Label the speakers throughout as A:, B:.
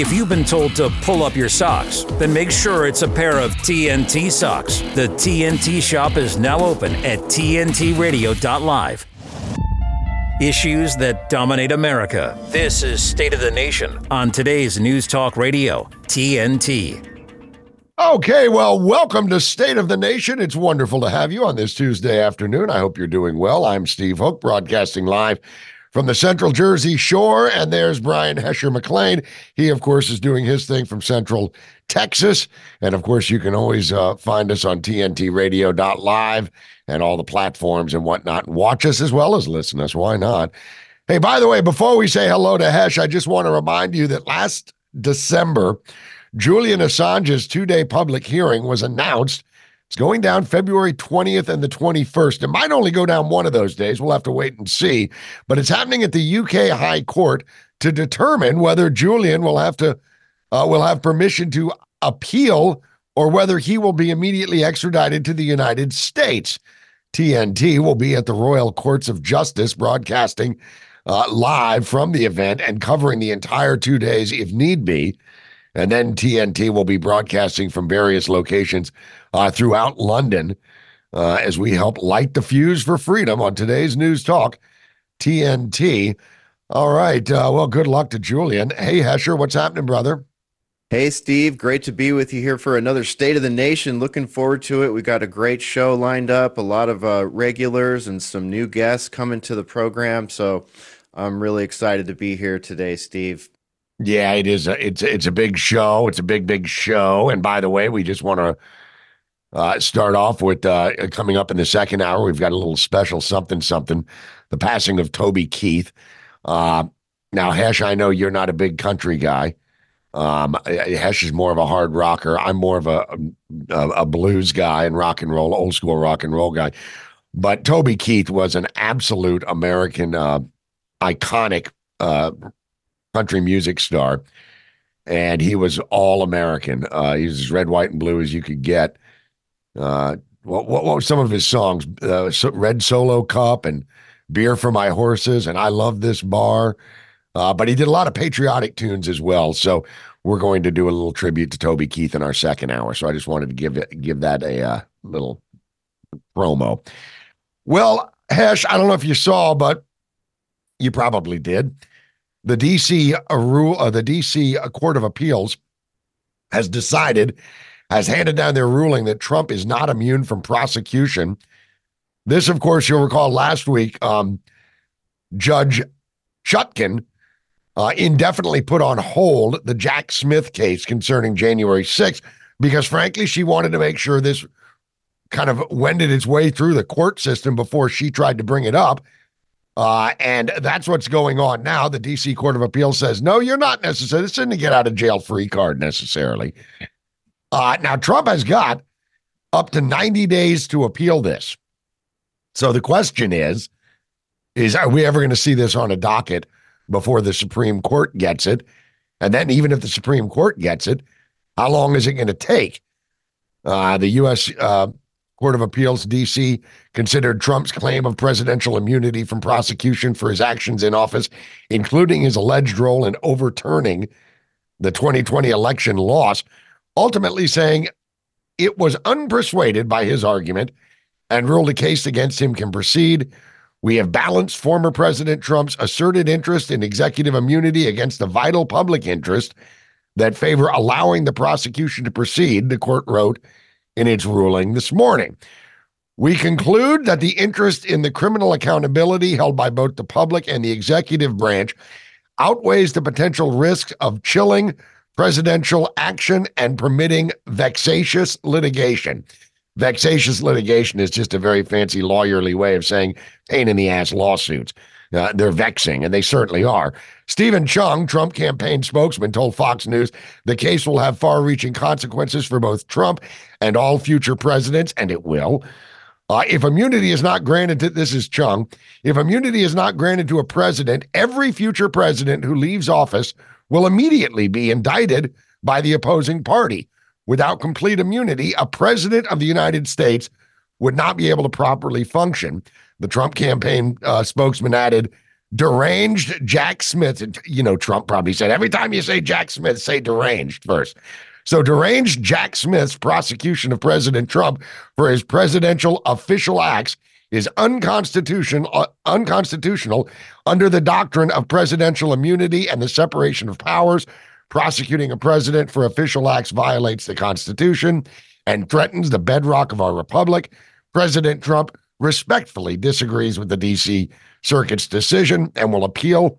A: If you've been told to pull up your socks, then make sure it's a pair of TNT socks. The TNT shop is now open at TNTRadio.live. Issues that dominate America. This is State of the Nation on today's News Talk Radio, TNT.
B: Okay, well, welcome to State of the Nation. It's wonderful to have you on this Tuesday afternoon. I hope you're doing well. I'm Steve Hook, broadcasting live from the Central Jersey Shore. And there's Brian Hesher McLean. He, of course, is doing his thing from Central Texas. And of course, you can always uh, find us on TNTRadio.live and all the platforms and whatnot. And watch us as well as listen us. Why not? Hey, by the way, before we say hello to Hesh, I just want to remind you that last December, Julian Assange's two day public hearing was announced. It's going down February 20th and the 21st. It might only go down one of those days. We'll have to wait and see. But it's happening at the UK High Court to determine whether Julian will have to uh, will have permission to appeal or whether he will be immediately extradited to the United States. TNT will be at the Royal Courts of Justice broadcasting uh, live from the event and covering the entire two days if need be. And then TNT will be broadcasting from various locations uh, throughout London uh, as we help light the fuse for freedom on today's News Talk, TNT. All right. Uh, well, good luck to Julian. Hey, Hesher, what's happening, brother?
C: Hey, Steve. Great to be with you here for another State of the Nation. Looking forward to it. We got a great show lined up, a lot of uh, regulars and some new guests coming to the program. So I'm really excited to be here today, Steve.
B: Yeah, it is. A, it's it's a big show. It's a big big show. And by the way, we just want to uh, start off with uh, coming up in the second hour. We've got a little special something something. The passing of Toby Keith. Uh, now, Hesh, I know you're not a big country guy. Um, Hesh is more of a hard rocker. I'm more of a, a, a blues guy and rock and roll, old school rock and roll guy. But Toby Keith was an absolute American, uh, iconic uh, country music star, and he was all American. Uh, he was as red, white, and blue as you could get. Uh, what, what, what were some of his songs? Uh, Red Solo Cup and Beer for My Horses and I Love This Bar. Uh, but he did a lot of patriotic tunes as well. So we're going to do a little tribute to Toby Keith in our second hour. So I just wanted to give it, give that a uh, little promo. Well, Hesh, I don't know if you saw, but you probably did the DC uh, rule, uh, the DC uh, Court of Appeals has decided, has handed down their ruling that Trump is not immune from prosecution. This, of course, you'll recall last week, um, Judge Chutkan uh, indefinitely put on hold the Jack Smith case concerning January 6th because, frankly, she wanted to make sure this kind of wended its way through the court system before she tried to bring it up. Uh, and that's what's going on now. The DC Court of Appeal says, no, you're not necessary. This isn't a get out of jail free card necessarily. Uh, now, Trump has got up to 90 days to appeal this. So the question is, is are we ever going to see this on a docket before the Supreme Court gets it? And then even if the Supreme Court gets it, how long is it going to take? Uh, the U.S. Uh, Court of Appeals, D.C., considered Trump's claim of presidential immunity from prosecution for his actions in office, including his alleged role in overturning the 2020 election loss, ultimately saying it was unpersuaded by his argument and ruled a case against him can proceed. We have balanced former President Trump's asserted interest in executive immunity against the vital public interest that favor allowing the prosecution to proceed, the court wrote in its ruling this morning. We conclude that the interest in the criminal accountability held by both the public and the executive branch outweighs the potential risk of chilling presidential action and permitting vexatious litigation. Vexatious litigation is just a very fancy lawyerly way of saying pain in the ass lawsuits. Uh, they're vexing, and they certainly are. Stephen Chung, Trump campaign spokesman, told Fox News the case will have far reaching consequences for both Trump and all future presidents, and it will. Uh, if immunity is not granted to this is Chung, if immunity is not granted to a president, every future president who leaves office will immediately be indicted by the opposing party. Without complete immunity, a president of the United States would not be able to properly function. The Trump campaign uh, spokesman added deranged Jack Smith. You know, Trump probably said every time you say Jack Smith, say deranged first. So, deranged Jack Smith's prosecution of President Trump for his presidential official acts is unconstitutional, uh, unconstitutional under the doctrine of presidential immunity and the separation of powers. Prosecuting a president for official acts violates the Constitution and threatens the bedrock of our republic. President Trump respectfully disagrees with the DC Circuit's decision and will appeal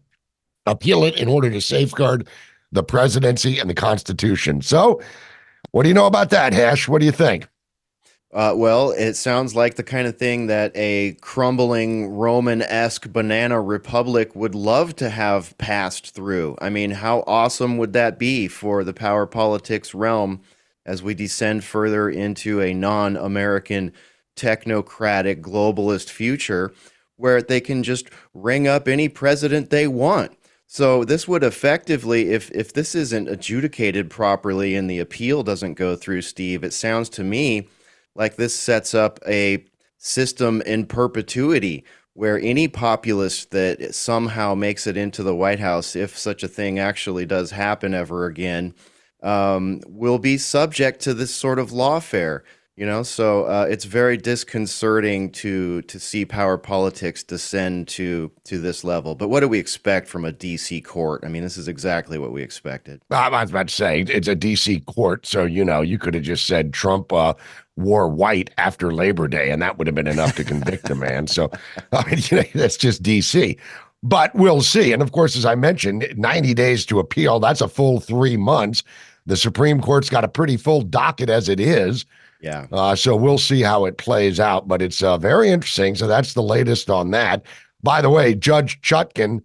B: appeal it in order to safeguard the presidency and the Constitution. So, what do you know about that, Hash? What do you think?
C: Uh, well, it sounds like the kind of thing that a crumbling Roman esque banana republic would love to have passed through. I mean, how awesome would that be for the power politics realm as we descend further into a non American technocratic globalist future where they can just ring up any president they want? So this would effectively, if if this isn't adjudicated properly and the appeal doesn't go through, Steve, it sounds to me like this sets up a system in perpetuity where any populist that somehow makes it into the White House, if such a thing actually does happen ever again, um, will be subject to this sort of lawfare. You know, so uh, it's very disconcerting to to see power politics descend to to this level. But what do we expect from a DC court? I mean, this is exactly what we expected.
B: I was about to say it's a DC court, so you know you could have just said Trump uh, wore white after Labor Day, and that would have been enough to convict the man. So, I mean, you know, that's just DC. But we'll see. And of course, as I mentioned, 90 days to appeal, that's a full three months. The Supreme Court's got a pretty full docket as it is.
C: Yeah.
B: Uh, so we'll see how it plays out, but it's uh, very interesting. So that's the latest on that. By the way, Judge Chutkan,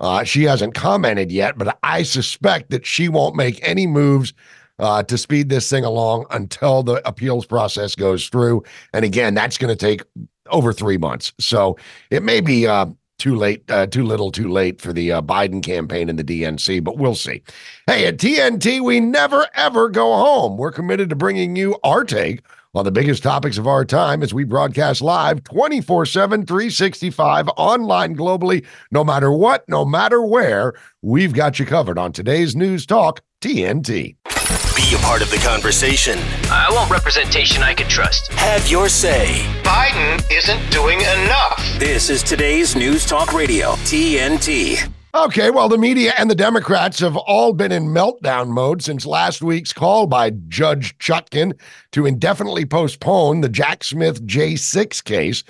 B: uh, she hasn't commented yet, but I suspect that she won't make any moves uh, to speed this thing along until the appeals process goes through. And again, that's going to take over three months. So it may be uh, too late, uh, too little, too late for the uh, Biden campaign and the DNC, but we'll see. Hey, at TNT, we never ever go home. We're committed to bringing you our take on the biggest topics of our time as we broadcast live 24 7, 365 online globally. No matter what, no matter where, we've got you covered on today's News Talk TNT.
D: Be a part of the conversation.
E: I want representation I can trust.
D: Have your say.
F: Biden isn't doing enough.
D: This is today's News Talk Radio, TNT.
B: Okay, well, the media and the Democrats have all been in meltdown mode since last week's call by Judge Chutkan to indefinitely postpone the Jack Smith J6 case.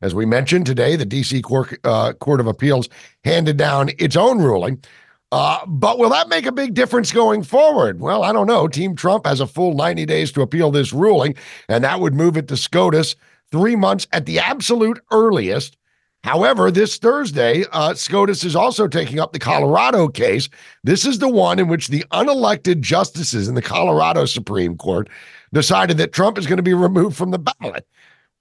B: As we mentioned today, the D.C. Court, uh, Court of Appeals handed down its own ruling uh, but will that make a big difference going forward? Well, I don't know. Team Trump has a full 90 days to appeal this ruling, and that would move it to SCOTUS three months at the absolute earliest. However, this Thursday, uh, SCOTUS is also taking up the Colorado case. This is the one in which the unelected justices in the Colorado Supreme Court decided that Trump is going to be removed from the ballot.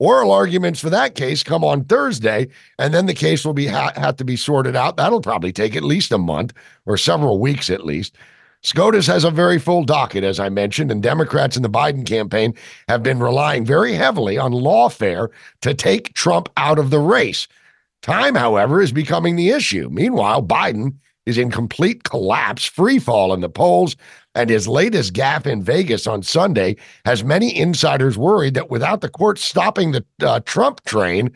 B: Oral arguments for that case come on Thursday, and then the case will be ha- have to be sorted out. That'll probably take at least a month or several weeks at least. SCOTUS has a very full docket, as I mentioned, and Democrats in the Biden campaign have been relying very heavily on lawfare to take Trump out of the race. Time, however, is becoming the issue. Meanwhile, Biden is in complete collapse, free fall in the polls, and his latest gaffe in Vegas on Sunday has many insiders worried that without the court stopping the uh, Trump train,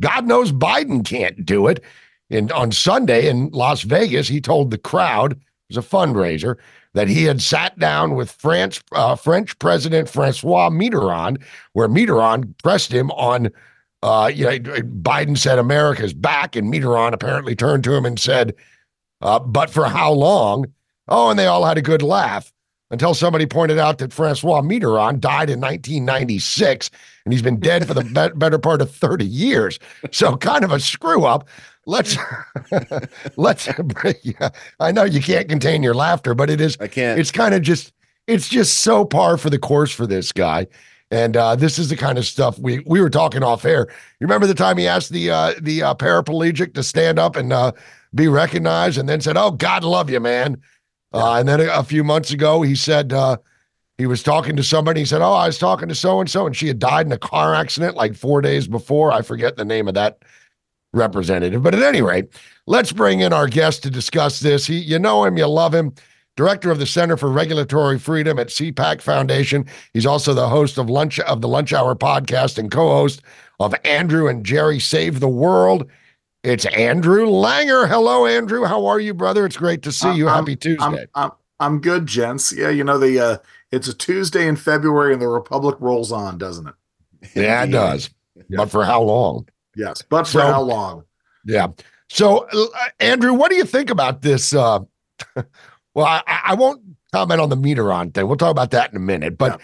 B: God knows Biden can't do it. And on Sunday in Las Vegas, he told the crowd, it was a fundraiser, that he had sat down with France, uh, French President Francois Mitterrand, where Mitterrand pressed him on, uh, you know, Biden said America's back, and Mitterrand apparently turned to him and said, uh, but for how long? Oh, and they all had a good laugh until somebody pointed out that Francois Mitterrand died in 1996 and he's been dead for the be- better part of 30 years. So kind of a screw up. Let's let's yeah, I know you can't contain your laughter, but it is
C: I can't.
B: It's kind of just it's just so par for the course for this guy. And uh, this is the kind of stuff we we were talking off air. You remember the time he asked the uh, the uh, paraplegic to stand up and uh, be recognized, and then said, "Oh, God love you, man." Uh, and then a, a, few months ago, he said uh, he was talking to somebody. He said, "Oh, I was talking to so and so, and she had died in a car accident like four days before. I forget the name of that representative. But at any rate, let's bring in our guest to discuss this. He, you know him, you love him. Director of the Center for Regulatory Freedom at CPAC Foundation. He's also the host of lunch of the Lunch Hour podcast and co-host of Andrew and Jerry Save the World. It's Andrew Langer. Hello, Andrew. How are you, brother? It's great to see you.
G: I'm-
B: Happy Tuesday.
G: I'm, I'm, I'm good, gents. Yeah, you know the uh, it's a Tuesday in February and the Republic rolls on, doesn't it?
B: yeah, it does. But for how long?
G: Yes, but for
B: So-
G: how long?
B: Yeah. So, uh, Andrew, what do you think about this? Uh, well, I, I won't comment on the Mitterrand thing. We'll talk about that in a minute. But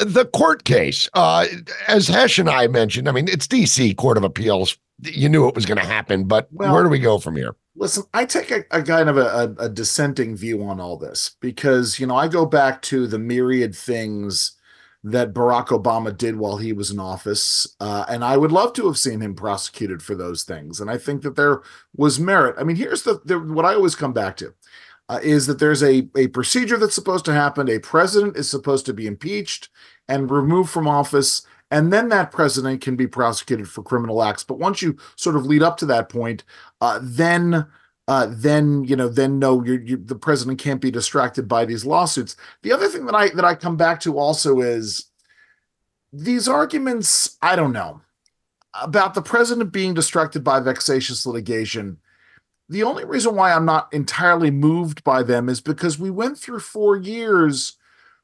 B: the court case, uh, as Hesh and I mentioned, I mean, it's DC Court of Appeals. You knew it was going to happen, but
G: Well-
B: where do we go from here?
G: Listen, I take a, a kind of a, a, a dissenting view on all this because you know I go back to the myriad things that Barack Obama did while he was in office, uh, and I would love to have seen him prosecuted for those things. And I think that there was merit. I mean, here's the, the what I always come back to uh, is that there's a a procedure that's supposed to happen. A president is supposed to be impeached and removed from office. And then that president can be prosecuted for criminal acts. But once you sort of lead up to that point, uh, then uh, then you know then no you're, you the president can't be distracted by these lawsuits the other thing that i that i come back to also is these arguments i don't know about the president being distracted by vexatious litigation the only reason why i'm not entirely moved by them is because we went through four years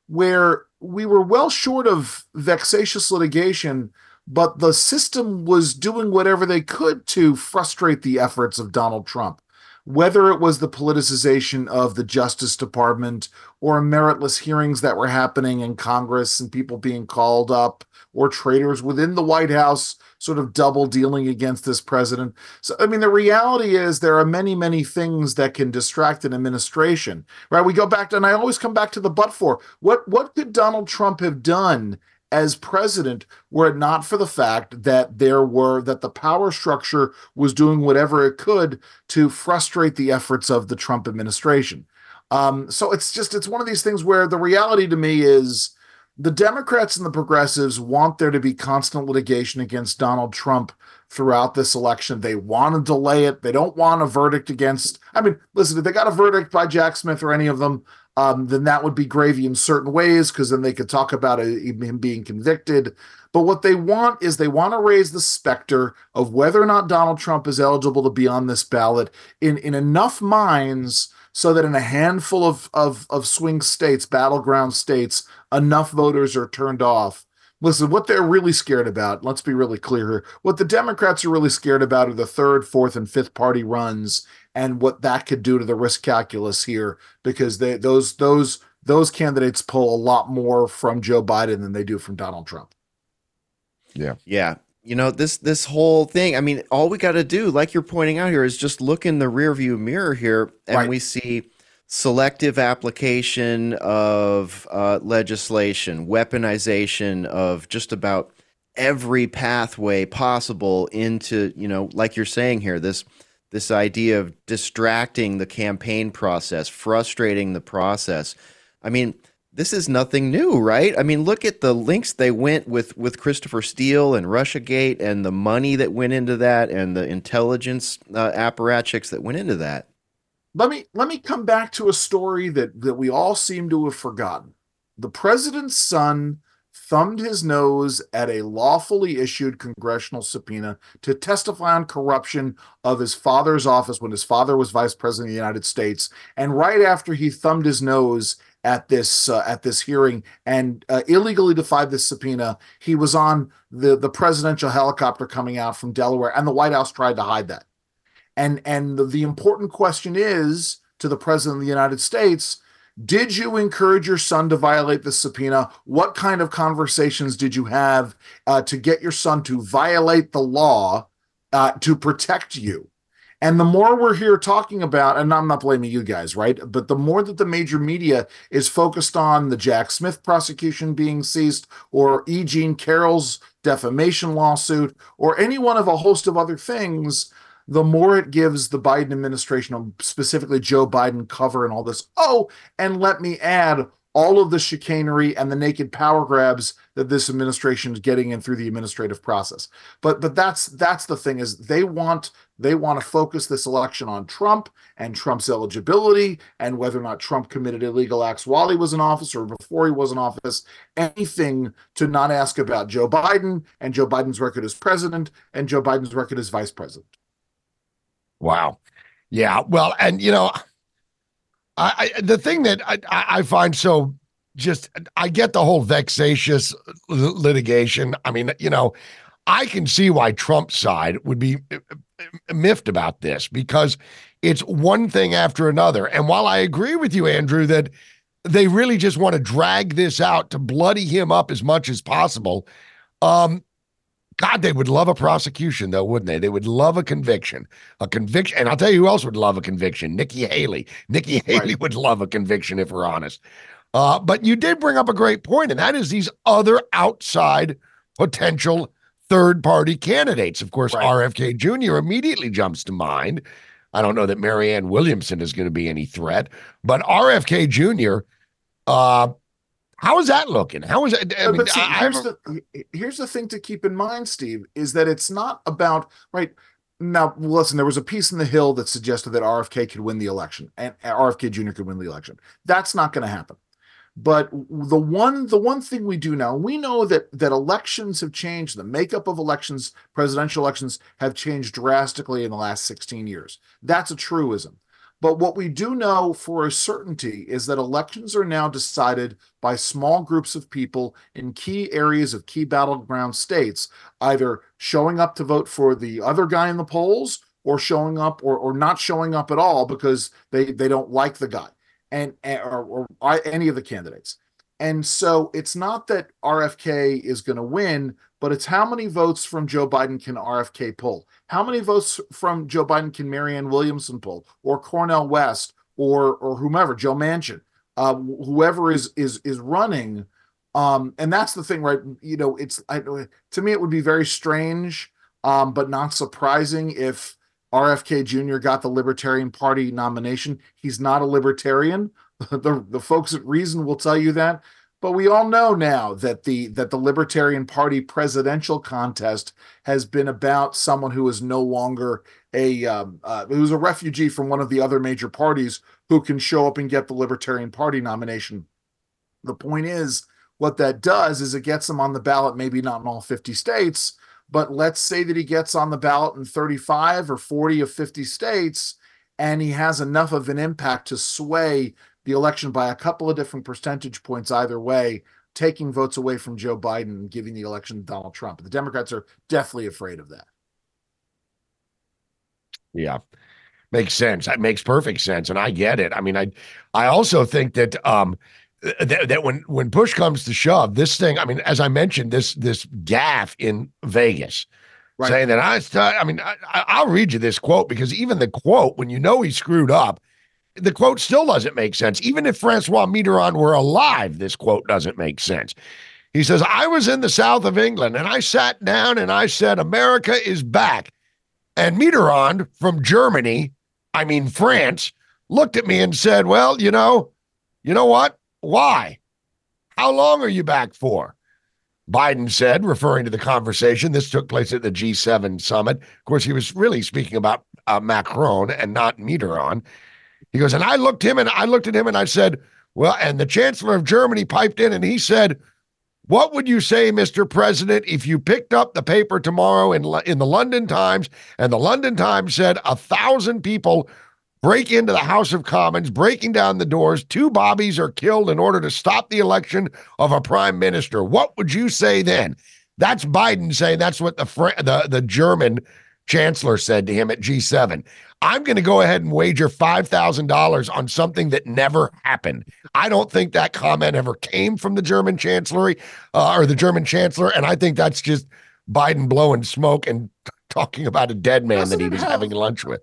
G: where we were well short of vexatious litigation but the system was doing whatever they could to frustrate the efforts of Donald Trump. Whether it was the politicization of the Justice Department or meritless hearings that were happening in Congress and people being called up, or traitors within the White House sort of double dealing against this president. So, I mean, the reality is there are many, many things that can distract an administration, right? We go back to, and I always come back to the but for what what could Donald Trump have done as president were it not for the fact that there were that the power structure was doing whatever it could to frustrate the efforts of the Trump administration. Um, so it's just it's one of these things where the reality to me is the Democrats and the progressives want there to be constant litigation against Donald Trump throughout this election. They want to delay it. They don't want a verdict against. I mean, listen, if they got a verdict by Jack Smith or any of them, um, then that would be gravy in certain ways because then they could talk about it, him being convicted. But what they want is they want to raise the specter of whether or not Donald Trump is eligible to be on this ballot in, in enough minds so that in a handful of, of, of swing states, battleground states, enough voters are turned off. Listen, what they're really scared about, let's be really clear here. What the Democrats are really scared about are the third, fourth, and fifth party runs and what that could do to the risk calculus here because they those those those candidates pull a lot more from Joe Biden than they do from Donald Trump.
C: Yeah. Yeah. You know, this this whole thing, I mean, all we got to do, like you're pointing out here, is just look in the rearview mirror here and
G: Right.
C: we see selective application of uh, legislation, weaponization of just about every pathway possible into, you know, like you're saying here, this this idea of distracting the campaign process, frustrating the process. I mean, this is nothing new, right? I mean, look at the links they went with with Christopher Steele and RussiaGate and the money that went into that and the intelligence uh, apparatchiks that went into that.
G: Let me let me come back to a story that that we all seem to have forgotten. The president's son thumbed his nose at a lawfully issued congressional subpoena to testify on corruption of his father's office when his father was vice president of the United States. And right after he thumbed his nose at this uh, at this hearing and uh, illegally defied this subpoena, he was on the the presidential helicopter coming out from Delaware, and the White House tried to hide that. And and the, the important question is to the president of the United States did you encourage your son to violate the subpoena? What kind of conversations did you have uh, to get your son to violate the law uh, to protect you? And the more we're here talking about, and I'm not blaming you guys, right? But the more that the major media is focused on the Jack Smith prosecution being ceased, or E. Jean Carroll's defamation lawsuit, or any one of a host of other things, the more it gives the Biden administration, specifically Joe Biden, cover and all this. Oh, and let me add, all of the chicanery and the naked power grabs that this administration is getting in through the administrative process. But but that's that's the thing is they want they want to focus this election on Trump and Trump's eligibility and whether or not Trump committed illegal acts while he was in office or before he was in office. Anything to not ask about Joe Biden and Joe Biden's record as president and Joe Biden's record as vice president.
B: Wow. Yeah. Well, and you know, I, I the thing that I, I find so just I get the whole vexatious litigation. I mean, you know, I can see why Trump's side would be uh, uh, miffed about this because it's one thing after another. And while I agree with you, Andrew, that they really just want to drag this out to bloody him up as much as possible, um, God, they would love a prosecution, though, wouldn't they? They would love a conviction, a conviction. And I'll tell you who else would love a conviction: Nikki Haley. Nikki Haley right. would love a conviction if we're honest. Uh, but you did bring up a great point, and that is these other outside potential third-party candidates. Of course, right. RFK Jr. immediately jumps to mind. I don't know that Marianne Williamson is going to be any threat, but RFK Jr. Uh, how is that looking? How is it? I mean,
G: see, I, here's, the, here's the thing to keep in mind, Steve, is that it's not about right now. Listen, there was a piece in the Hill that suggested that RFK could win the election and uh, RFK Jr. could win the election. That's not going to happen. But the one the one thing we do know, we know that that elections have changed. The makeup of elections, presidential elections, have changed drastically in the last 16 years. That's a truism. But what we do know for a certainty is that elections are now decided by small groups of people in key areas of key battleground states, either showing up to vote for the other guy in the polls or showing up or, or not showing up at all because they, they don't like the guy and or, or any of the candidates. And so it's not that RFK is going to win, but it's how many votes from Joe Biden can RFK pull? How many votes from Joe Biden can Marianne Williamson pull, or Cornel West, or or whomever, Joe Manchin, uh, whoever is is is running? Um, and that's the thing, right? You know, it's I, to me it would be very strange, um, but not surprising if RFK Jr. got the Libertarian Party nomination. He's not a libertarian. the the folks at Reason will tell you that. But we all know now that the that the Libertarian Party presidential contest has been about someone who is no longer a um, uh, who's a refugee from one of the other major parties who can show up and get the Libertarian Party nomination. The point is, what that does is it gets him on the ballot, maybe not in all 50 states, but let's say that he gets on the ballot in 35 or 40 of 50 states, and he has enough of an impact to sway the election by a couple of different percentage points either way, taking votes away from Joe Biden and giving the election to Donald Trump. The Democrats are definitely afraid of that.
B: Yeah. Makes sense. That makes perfect sense. And I get it. I mean, I I also think that um that, that when when push comes to shove, this thing, I mean, as I mentioned, this this gaffe in Vegas, right. saying that I, I mean, I, I'll read you this quote because even the quote, when you know he screwed up, the quote still doesn't make sense. Even if Francois Mitterrand were alive, this quote doesn't make sense. He says, I was in the south of England and I sat down and I said, America is back. And Mitterrand from Germany, I mean France, looked at me and said, Well, you know, you know what? Why? How long are you back for? Biden said, referring to the conversation. This took place at the G7 summit. Of course, he was really speaking about uh, Macron and not Mitterrand. He goes, and I looked him and I looked at him and I said, well, and the chancellor of Germany piped in and he said, what would you say, Mr. President, if you picked up the paper tomorrow in, in the London Times and the London Times said a thousand people break into the House of Commons, breaking down the doors, two bobbies are killed in order to stop the election of a prime minister? What would you say then? That's Biden saying that's what the the the German chancellor said to him at G7. I'm going to go ahead and wager $5,000 on something that never happened. I don't think that comment ever came from the German chancellery uh, or the German chancellor. And I think that's just Biden blowing smoke and talking about a dead man doesn't that he was have, having lunch with.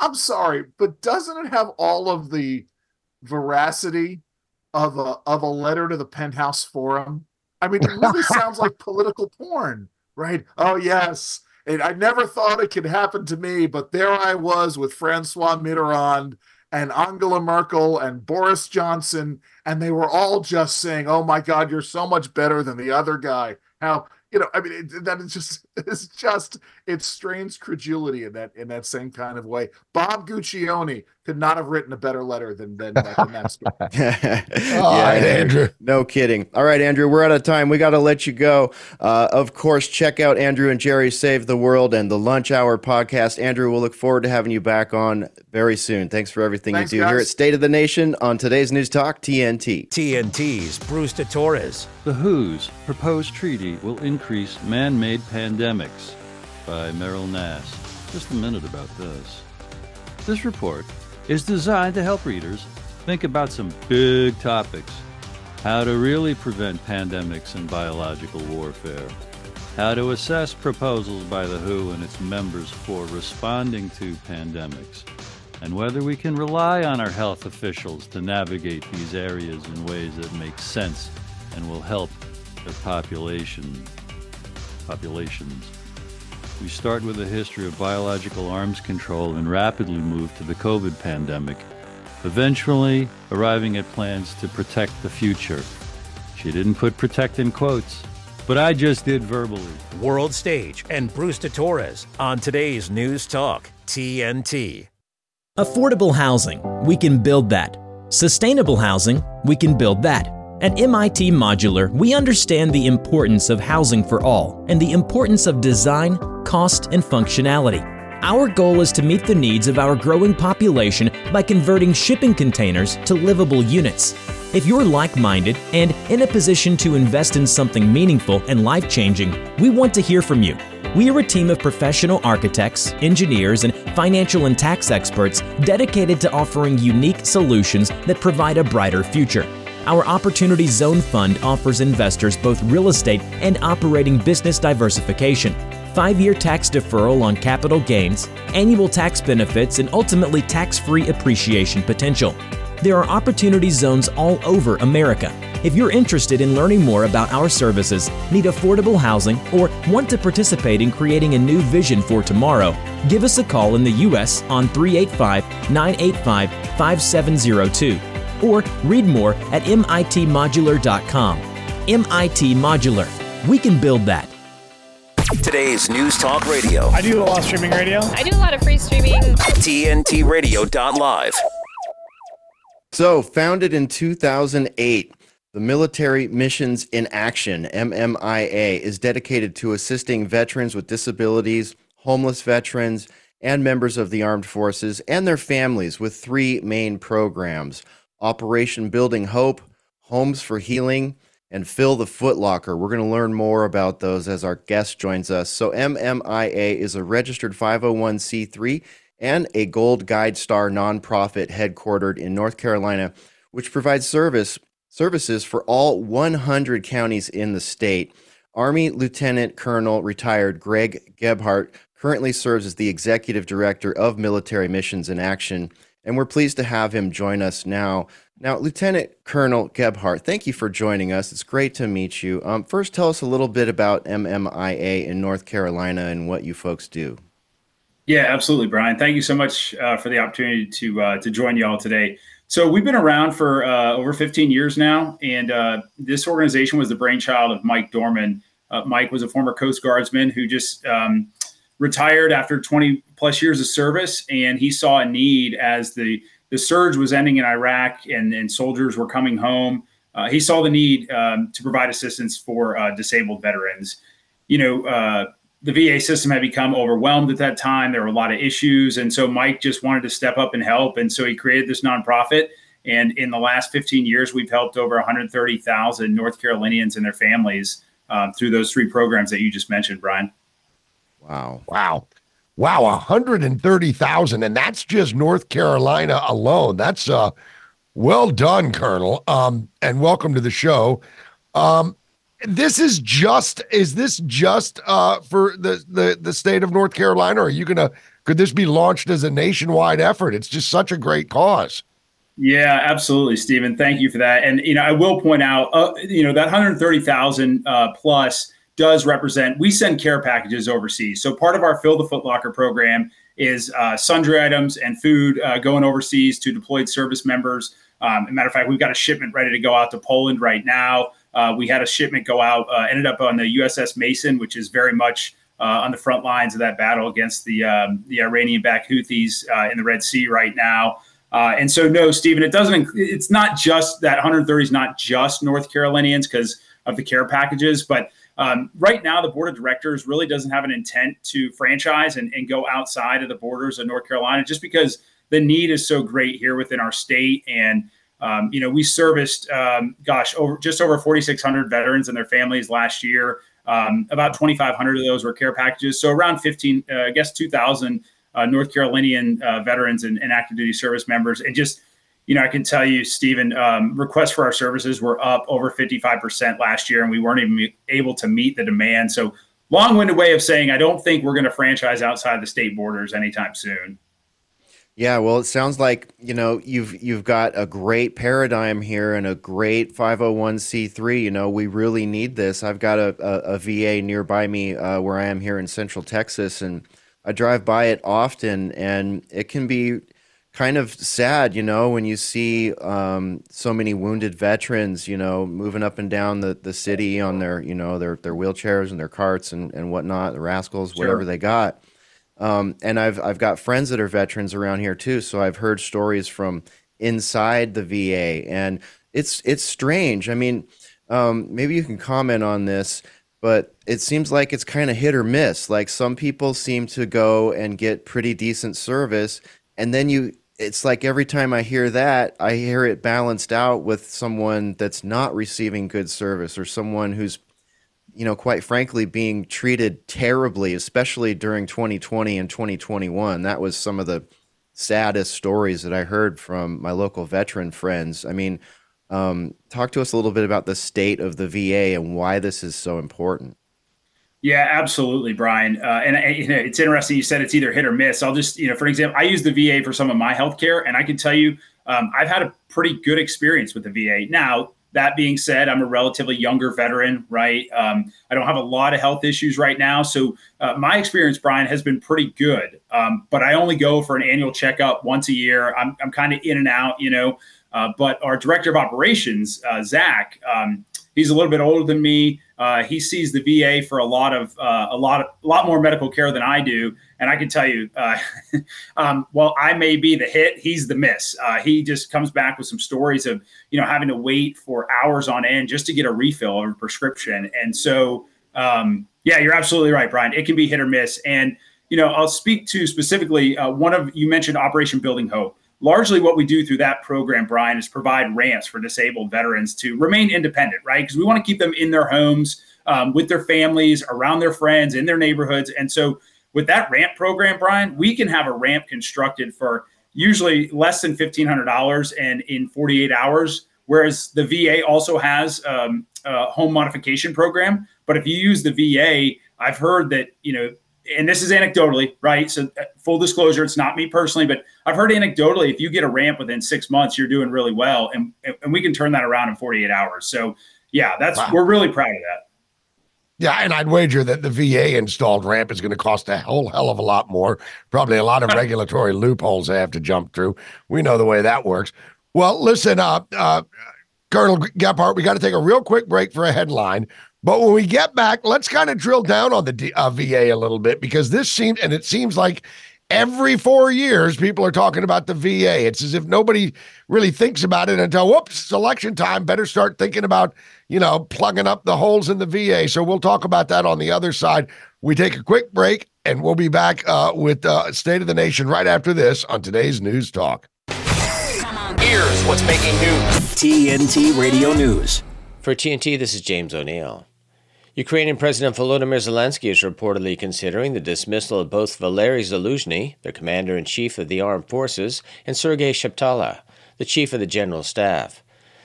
G: I'm sorry, but doesn't it have all of the veracity of a, of a letter to the penthouse forum? I mean, it really sounds like political porn, right? Oh, yes and I never thought it could happen to me, but there I was with Francois Mitterrand, and Angela Merkel and Boris Johnson, and they were all just saying, "Oh my God, you're so much better than the other guy." How you know, I mean, it, that is just it's just it strains credulity in that in that same kind of way. Bob Guccione could not have written a better letter than than, than that story.
B: All right, Andrew.
C: No kidding. All right, Andrew, we're out of time. We got to let you go. Uh, of course, check out Andrew and Jerry Save the World and the Lunch Hour podcast. Andrew, we'll look forward to having you back on very soon. Thanks for everything
G: Thanks,
C: you do here at State of the Nation on today's News Talk TNT.
A: TNT's Bruce de Torres.
H: The WHO's proposed treaty will increase man made pandemics by Meryl Nass. Just a minute about this. This report is designed to help readers think about some big topics how to really prevent pandemics and biological warfare, how to assess proposals by the WHO and its members for responding to pandemics, and whether we can rely on our health officials to navigate these areas in ways that make sense and will help their population populations. We start with a history of biological arms control and rapidly move to the COVID pandemic, eventually arriving at plans to protect the future. She didn't put protect in quotes, but I just did verbally.
A: World Stage and Bruce de Torres on today's News Talk TNT.
I: Affordable housing, we can build that. Sustainable housing, we can build that. At MIT Modular, we understand the importance of housing for all and the importance of design, cost, and functionality. Our goal is to meet the needs of our growing population by converting shipping containers to livable units. If you're like minded and in a position to invest in something meaningful and life changing, we want to hear from you. We are a team of professional architects, engineers, and financial and tax experts dedicated to offering unique solutions that provide a brighter future. Our Opportunity Zone Fund offers investors both real estate and operating business diversification, five year tax deferral on capital gains, annual tax benefits, and ultimately tax free appreciation potential. There are opportunity zones all over America. If you're interested in learning more about our services, need affordable housing, or want to participate in creating a new vision for tomorrow, give us a call in the U.S. on 385 985 5702 or read more at mitmodular.com. MIT Modular. We can build that.
D: Today's News Talk Radio.
J: I do a lot of streaming radio.
K: I do a lot of free streaming.
D: TNTRadio.live.
C: So, founded in 2008, the Military Missions in Action, MMIA, is dedicated to assisting veterans with disabilities, homeless veterans, and members of the armed forces and their families with three main programs Operation Building Hope, Homes for Healing, and Fill the Footlocker. We're going to learn more about those as our guest joins us. So, MMIA is a registered 501c3 and a Gold Guide Star nonprofit headquartered in North Carolina, which provides service services for all 100 counties in the state. Army Lieutenant Colonel retired Greg Gebhardt currently serves as the executive director of Military Missions in Action, and we're pleased to have him join us now. Now, Lieutenant Colonel Gebhardt, thank you for joining us. It's great to meet you. Um, first, tell us a little bit about MMIA in North Carolina and what you folks do.
J: Yeah, absolutely, Brian. Thank you so much uh, for the opportunity to uh, to join you all today. So we've been around for uh, over 15 years now, and uh, this organization was the brainchild of Mike Dorman. Uh, Mike was a former Coast Guardsman who just um, retired after 20 plus years of service, and he saw a need as the the surge was ending in Iraq and, and soldiers were coming home. Uh, he saw the need um, to provide assistance for disabled veterans. You know the VA system had become overwhelmed at that time. There were a lot of issues. And so Mike just wanted to step up and help. And so he created this nonprofit. And in the last 15 years, we've helped over 130,000 North Carolinians and their families um, through those three programs that you just mentioned, Brian.
C: Wow.
B: Wow. Wow. 130,000. And that's just North Carolina alone. That's uh, well done, Colonel. Um, and welcome to the show. Um, this is just is this just uh for the the the state of North Carolina or are you going to could this be launched as a nationwide effort it's just such a great cause
J: yeah absolutely Stephen thank you for that and you know I will point out uh, you know that 130,000 uh, plus does represent we send care packages overseas so part of our fill the footlocker program is uh, sundry items and food uh, going overseas to deployed service members. Um, matter of fact, we've got a shipment ready to go out to Poland right now. Uh, we had a shipment go out, uh, ended up on the USS Mason, which is very much uh, on the front lines of that battle against the um, the Iranian-backed Houthis uh, in the Red Sea right now. And so, no, Stephen, it doesn't. It's not just that 130 is not just North Carolinians because of the care packages, but um, right now the board of directors really doesn't have an intent to franchise and, and go outside of the borders of North Carolina, just because the need is so great here within our state and um, you know, we serviced, um, gosh, over just over 4,600 veterans and their families last year. Um, about 2,500 of those were care packages. So around 15, uh, I guess 2,000 uh, North Carolinian uh, veterans and, and, active duty service members. And just, you know, I can tell you, Stephen, um, requests for our services were up over 55% last year, and we weren't even able to meet the demand. So long winded way of saying, I don't think we're going to franchise outside the state borders anytime soon.
C: Yeah, well, it sounds like you know you've you've got a great paradigm here and a great 501c3. You know, we really need this. I've got a, a, a VA nearby me uh, where I am here in Central Texas, and I drive by it often, and it can be kind of sad, you know, when you see um, so many wounded veterans, you know, moving up and down the, the city on their, you know, their their wheelchairs and their carts and, and whatnot, the rascals, sure. whatever they got um, and I've I've got friends that are veterans around here too, so I've heard stories from inside the VA, and it's it's strange. I mean, um, maybe you can comment on this, but it seems like it's kind of hit or miss. Like some people seem to go and get pretty decent service, and then you it's like every time I hear that, I hear it balanced out with someone that's not receiving good service or someone who's you know, quite frankly, being treated terribly, especially during 2020 and 2021. That was some of the saddest stories that I heard from my local veteran friends. I mean, um, talk to us a little bit about the state of the VA and why this is so important.
J: Yeah, absolutely, Brian. Uh, and you know, it's interesting. You said it's either hit or miss. I'll just, you know, for example, I use the VA for some of my healthcare, and I can tell you, um, I've had a pretty good experience with the VA. Now, that being said, I'm a relatively younger veteran, right? Um, I don't have a lot of health issues right now. So uh, my experience, Brian, has been pretty good. Um, but I only go for an annual checkup once a year. I'm, I'm kind of in and out, you know. Uh, but our director of operations, uh, Zach, um, he's a little bit older than me. Uh, he sees the VA for a lot of uh, a lot of a lot more medical care than I do, and I can tell you, uh, um, well, I may be the hit, he's the miss. Uh, he just comes back with some stories of you know having to wait for hours on end just to get a refill of a prescription, and so um, yeah, you're absolutely right, Brian. It can be hit or miss, and you know I'll speak to specifically uh, one of you mentioned Operation Building Hope largely what we do through that program, Brian, is provide ramps for disabled veterans to remain independent, right? Because we want to keep them in their homes, um, with their families, around their friends, in their neighborhoods. And so, with that ramp program, Brian, we can have a ramp constructed for usually less than $1,500 and in 48 hours. Whereas the VA also has um, a home modification program. But if you use the VA, I've heard that, you know, and this is anecdotally, right? So, uh, full disclosure, it's not me personally, but I've heard anecdotally, if you get a ramp within six months, you're doing really well, and and we can turn that around in 48 hours. So, yeah, that's wow. we're really proud of that.
B: Yeah, and I'd wager that the VA installed ramp is going to cost a whole hell of a lot more. Probably a lot of regulatory loopholes they have to jump through. We know the way that works. Well, listen, uh, uh, Colonel Gebhardt, we got to take a real quick break for a headline. But when we get back, let's kind of drill down on the uh, VA a little bit because this seems, and it seems like every four years people are talking about the VA. It's as if nobody really thinks about it until whoops, it's election time. Better start thinking about, you know, plugging up the holes in the VA. So we'll talk about that on the other side. We take a quick break and we'll be back uh, with uh, State of the Nation right after this on today's News Talk.
D: Here's what's making news TNT Radio News.
K: For TNT, this is James O'Neill. Ukrainian President Volodymyr Zelensky is reportedly considering the dismissal of both Valery Zaluzhny, the commander in chief of the armed forces, and Sergei Shaptala, the chief of the general staff.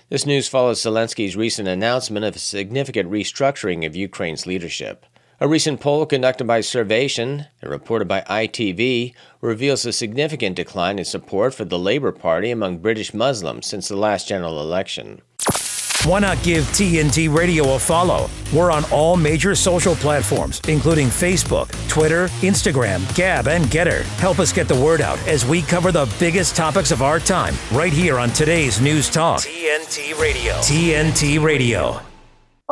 K: This news follows Zelensky's recent announcement of a significant restructuring of Ukraine's leadership. A recent poll conducted by Survation and reported by ITV reveals a significant decline in support for the Labour Party among British Muslims since the last general election.
A: Why not give TNT Radio a follow? We're on all major social platforms, including Facebook, Twitter, Instagram, Gab, and Gettr. Help us get the word out as we cover the biggest topics of our time right here on today's News Talk.
D: TNT Radio.
A: TNT Radio.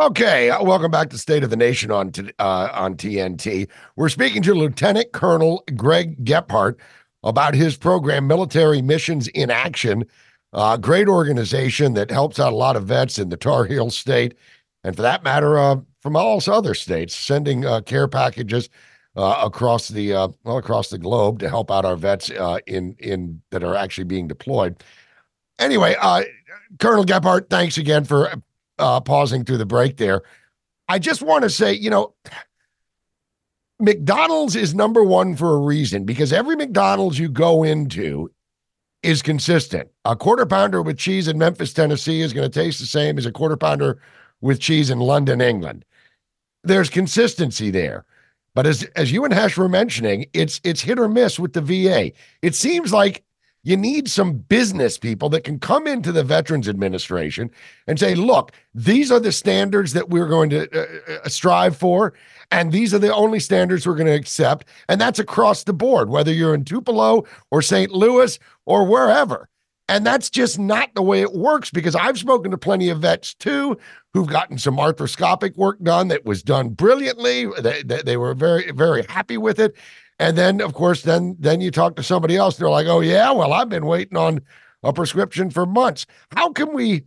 B: Okay, uh, welcome back to State of the Nation on uh, on TNT. We're speaking to Lieutenant Colonel Greg Gebhardt about his program, Military Missions in Action. Uh, great organization that helps out a lot of vets in the Tar Heel State, and for that matter, uh, from all other states, sending uh, care packages uh, across the uh, well across the globe to help out our vets uh, in in that are actually being deployed. Anyway, Colonel Gebhardt, thanks again for pausing through the break there. I just want to say, you know, McDonald's is number one for a reason because every McDonald's you go into is consistent. A quarter pounder with cheese in Memphis, Tennessee is going to taste the same as a quarter pounder with cheese in London, England. There's consistency there. But as as you and Hash were mentioning, it's it's hit or miss with the VA. It seems like you need some business people that can come into the Veterans Administration and say, look, these are the standards that we're going to uh, uh, strive for. And these are the only standards we're going to accept. And that's across the board, whether you're in Tupelo or St. Louis or wherever. And that's just not the way it works because I've spoken to plenty of vets too who've gotten some arthroscopic work done that was done brilliantly. They, they, they were very, very happy with it. And then, of course, then then you talk to somebody else. They're like, "Oh yeah, well, I've been waiting on a prescription for months." How can we,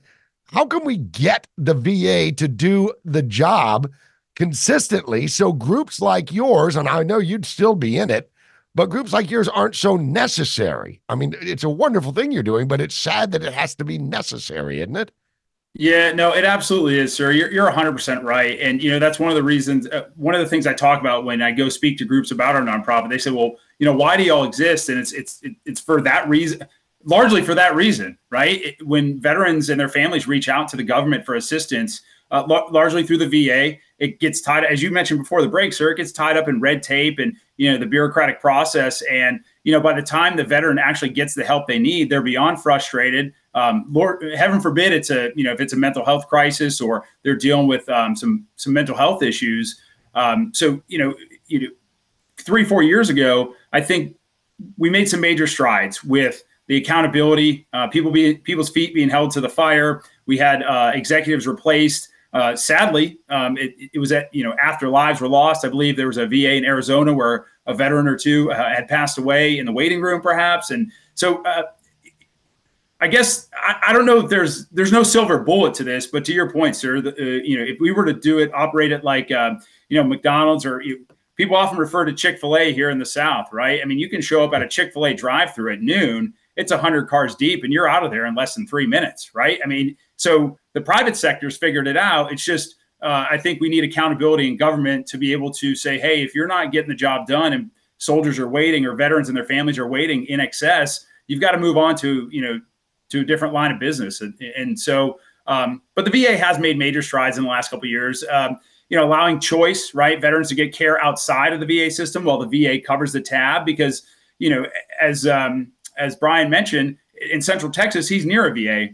B: how can we get the VA to do the job consistently so groups like yours, and I know you'd still be in it, but groups like yours aren't so necessary. I mean, it's a wonderful thing you're doing, but it's sad that it has to be necessary, isn't it?
J: Yeah, no, it absolutely is, sir. You're, you're 100% right. And, you know, that's one of the reasons, uh, one of the things I talk about when I go speak to groups about our nonprofit. They say, well, you know, why do y'all exist? And it's, it's, it's for that reason, largely for that reason, right? It, when veterans and their families reach out to the government for assistance, uh, l- largely through the VA, it gets tied, as you mentioned before the break, sir, it gets tied up in red tape and, you know, the bureaucratic process. And, you know, by the time the veteran actually gets the help they need, they're beyond frustrated um, Lord, heaven forbid it's a you know if it's a mental health crisis or they're dealing with um, some some mental health issues. Um, so you know, you know, three four years ago, I think we made some major strides with the accountability, uh, people being people's feet being held to the fire. We had uh, executives replaced. Uh, sadly, um, it, it, was at you know after lives were lost. I believe there was a VA in Arizona where a veteran or two uh, had passed away in the waiting room, perhaps, and so uh, I guess I, I, don't know if there's there's no silver bullet to this, but to your point, sir, the, uh, you know, if we were to do it, operate it like uh, you know McDonald's or you, people often refer to Chick Fil A here in the South, right? I mean, you can show up at a Chick Fil A drive-through at noon, it's hundred cars deep, and you're out of there in less than three minutes, right? I mean, so the private sector's figured it out. It's just uh, I think we need accountability in government to be able to say, hey, if you're not getting the job done and soldiers are waiting or veterans and their families are waiting in excess, you've got to move on to you know to a different line of business. And, and so, um, but the VA has made major strides in the last couple years. Um, you know, allowing choice, right? Veterans to get care outside of the VA system while the VA covers the tab, because you know, as um, as Brian mentioned, in Central Texas, he's near a VA.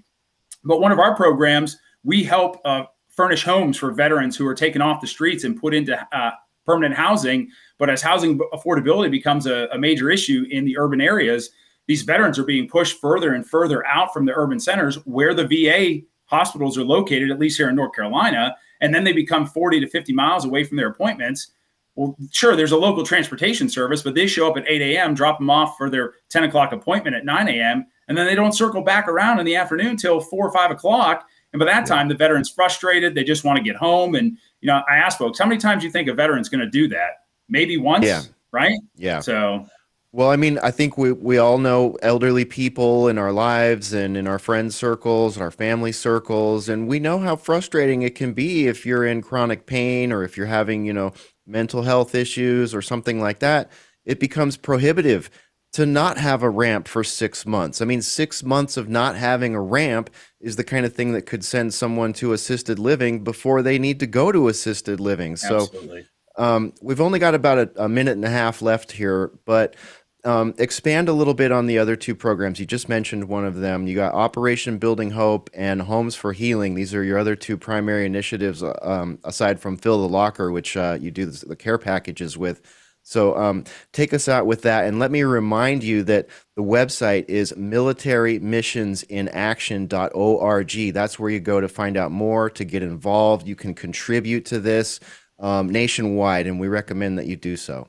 J: But one of our programs, we help uh, furnish homes for veterans who are taken off the streets and put into uh, permanent housing. But as housing affordability becomes a, a major issue in the urban areas, these veterans are being pushed further and further out from the urban centers where the VA hospitals are located, at least here in North Carolina, and then they become 40 to 50 miles away from their appointments. Well, sure, there's a local transportation service, but they show up at 8 a.m., drop them off for their 10 o'clock appointment at 9 a.m., and then they don't circle back around in the afternoon till four or five o'clock. And by that time, the veteran's frustrated. They just want to get home. And, you know, I ask folks, how many times do you think a veteran's going to do that? Maybe once,
C: yeah.
J: right?
C: Yeah.
J: So
C: well, I mean, I think we, we all know elderly people in our lives and in our friends circles and our family circles, and we know how frustrating it can be if you're in chronic pain or if you're having, you know, mental health issues or something like that. It becomes prohibitive to not have a ramp for six months. I mean, six months of not having a ramp is the kind of thing that could send someone to assisted living before they need to go to assisted living. So, um, we've only got about a, a minute and a half left here, but um, expand a little bit on the other two programs. You just mentioned one of them. You got Operation Building Hope and Homes for Healing. These are your other two primary initiatives, uh, um, aside from Fill the Locker, which uh, you do the care packages with. So um, take us out with that. And let me remind you that the website is militarymissionsinAction.org. That's where you go to find out more, to get involved. You can contribute to this um, nationwide, and we recommend that you do so.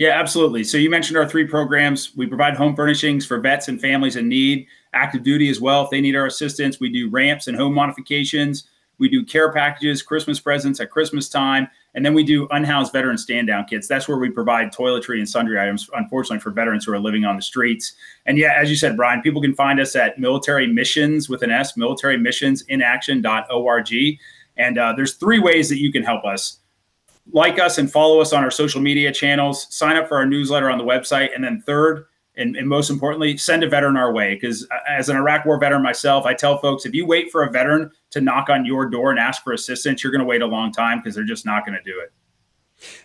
J: Yeah, absolutely. So you mentioned our three programs. We provide home furnishings for vets and families in need, active duty as well if they need our assistance. We do ramps and home modifications. We do care packages, Christmas presents at Christmas time, and then we do unhoused veteran stand down kits. That's where we provide toiletry and sundry items, unfortunately, for veterans who are living on the streets. And yeah, as you said, Brian, people can find us at military missions with an S, military missions in action.org. And uh, there's three ways that you can help us like us and follow us on our social media channels, sign up for our newsletter on the website, and then third, and, and most importantly, send a veteran our way. Because uh, as an Iraq War veteran myself, I tell folks if you wait for a veteran to knock on your door and ask for assistance, you're going to wait a long time because they're just not going to do it.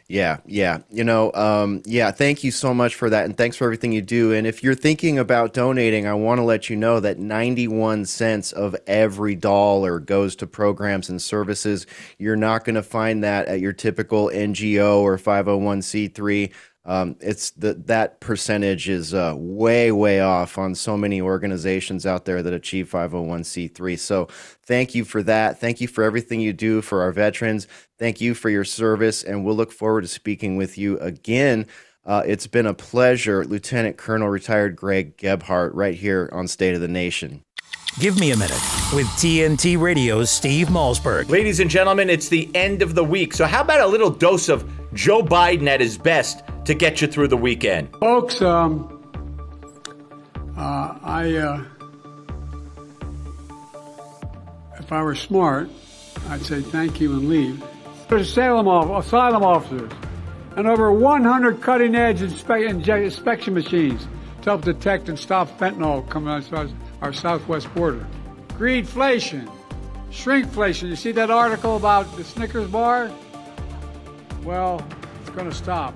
C: Yeah, yeah. You know, um, yeah, thank you so much for that. And thanks for everything you do. And if you're thinking about donating, I want to let you know that 91 cents of every dollar goes to programs and services. You're not going to find that at your typical NGO or 501c3 um, it's that that percentage is uh, way way off on so many organizations out there that achieve 501c3 so thank you for that. Thank you for everything you do for our veterans. Thank you for your service and we'll look forward to speaking with you again. Uh, it's been a pleasure lieutenant colonel retired greg gebhardt right here on state of the nation
A: Give me a minute with TNT Radio's Steve Malzberg.
L: Ladies and gentlemen, it's the end of the week. So, how about a little dose of Joe Biden at his best to get you through the weekend?
M: Folks, um, uh, I, uh, if I were smart, I'd say thank you and leave. There's asylum, asylum officers and over 100 cutting edge inspe- inspection machines to help detect and stop fentanyl coming out our southwest border. Greedflation, shrinkflation. You see that article about the Snickers bar? Well, it's going to stop.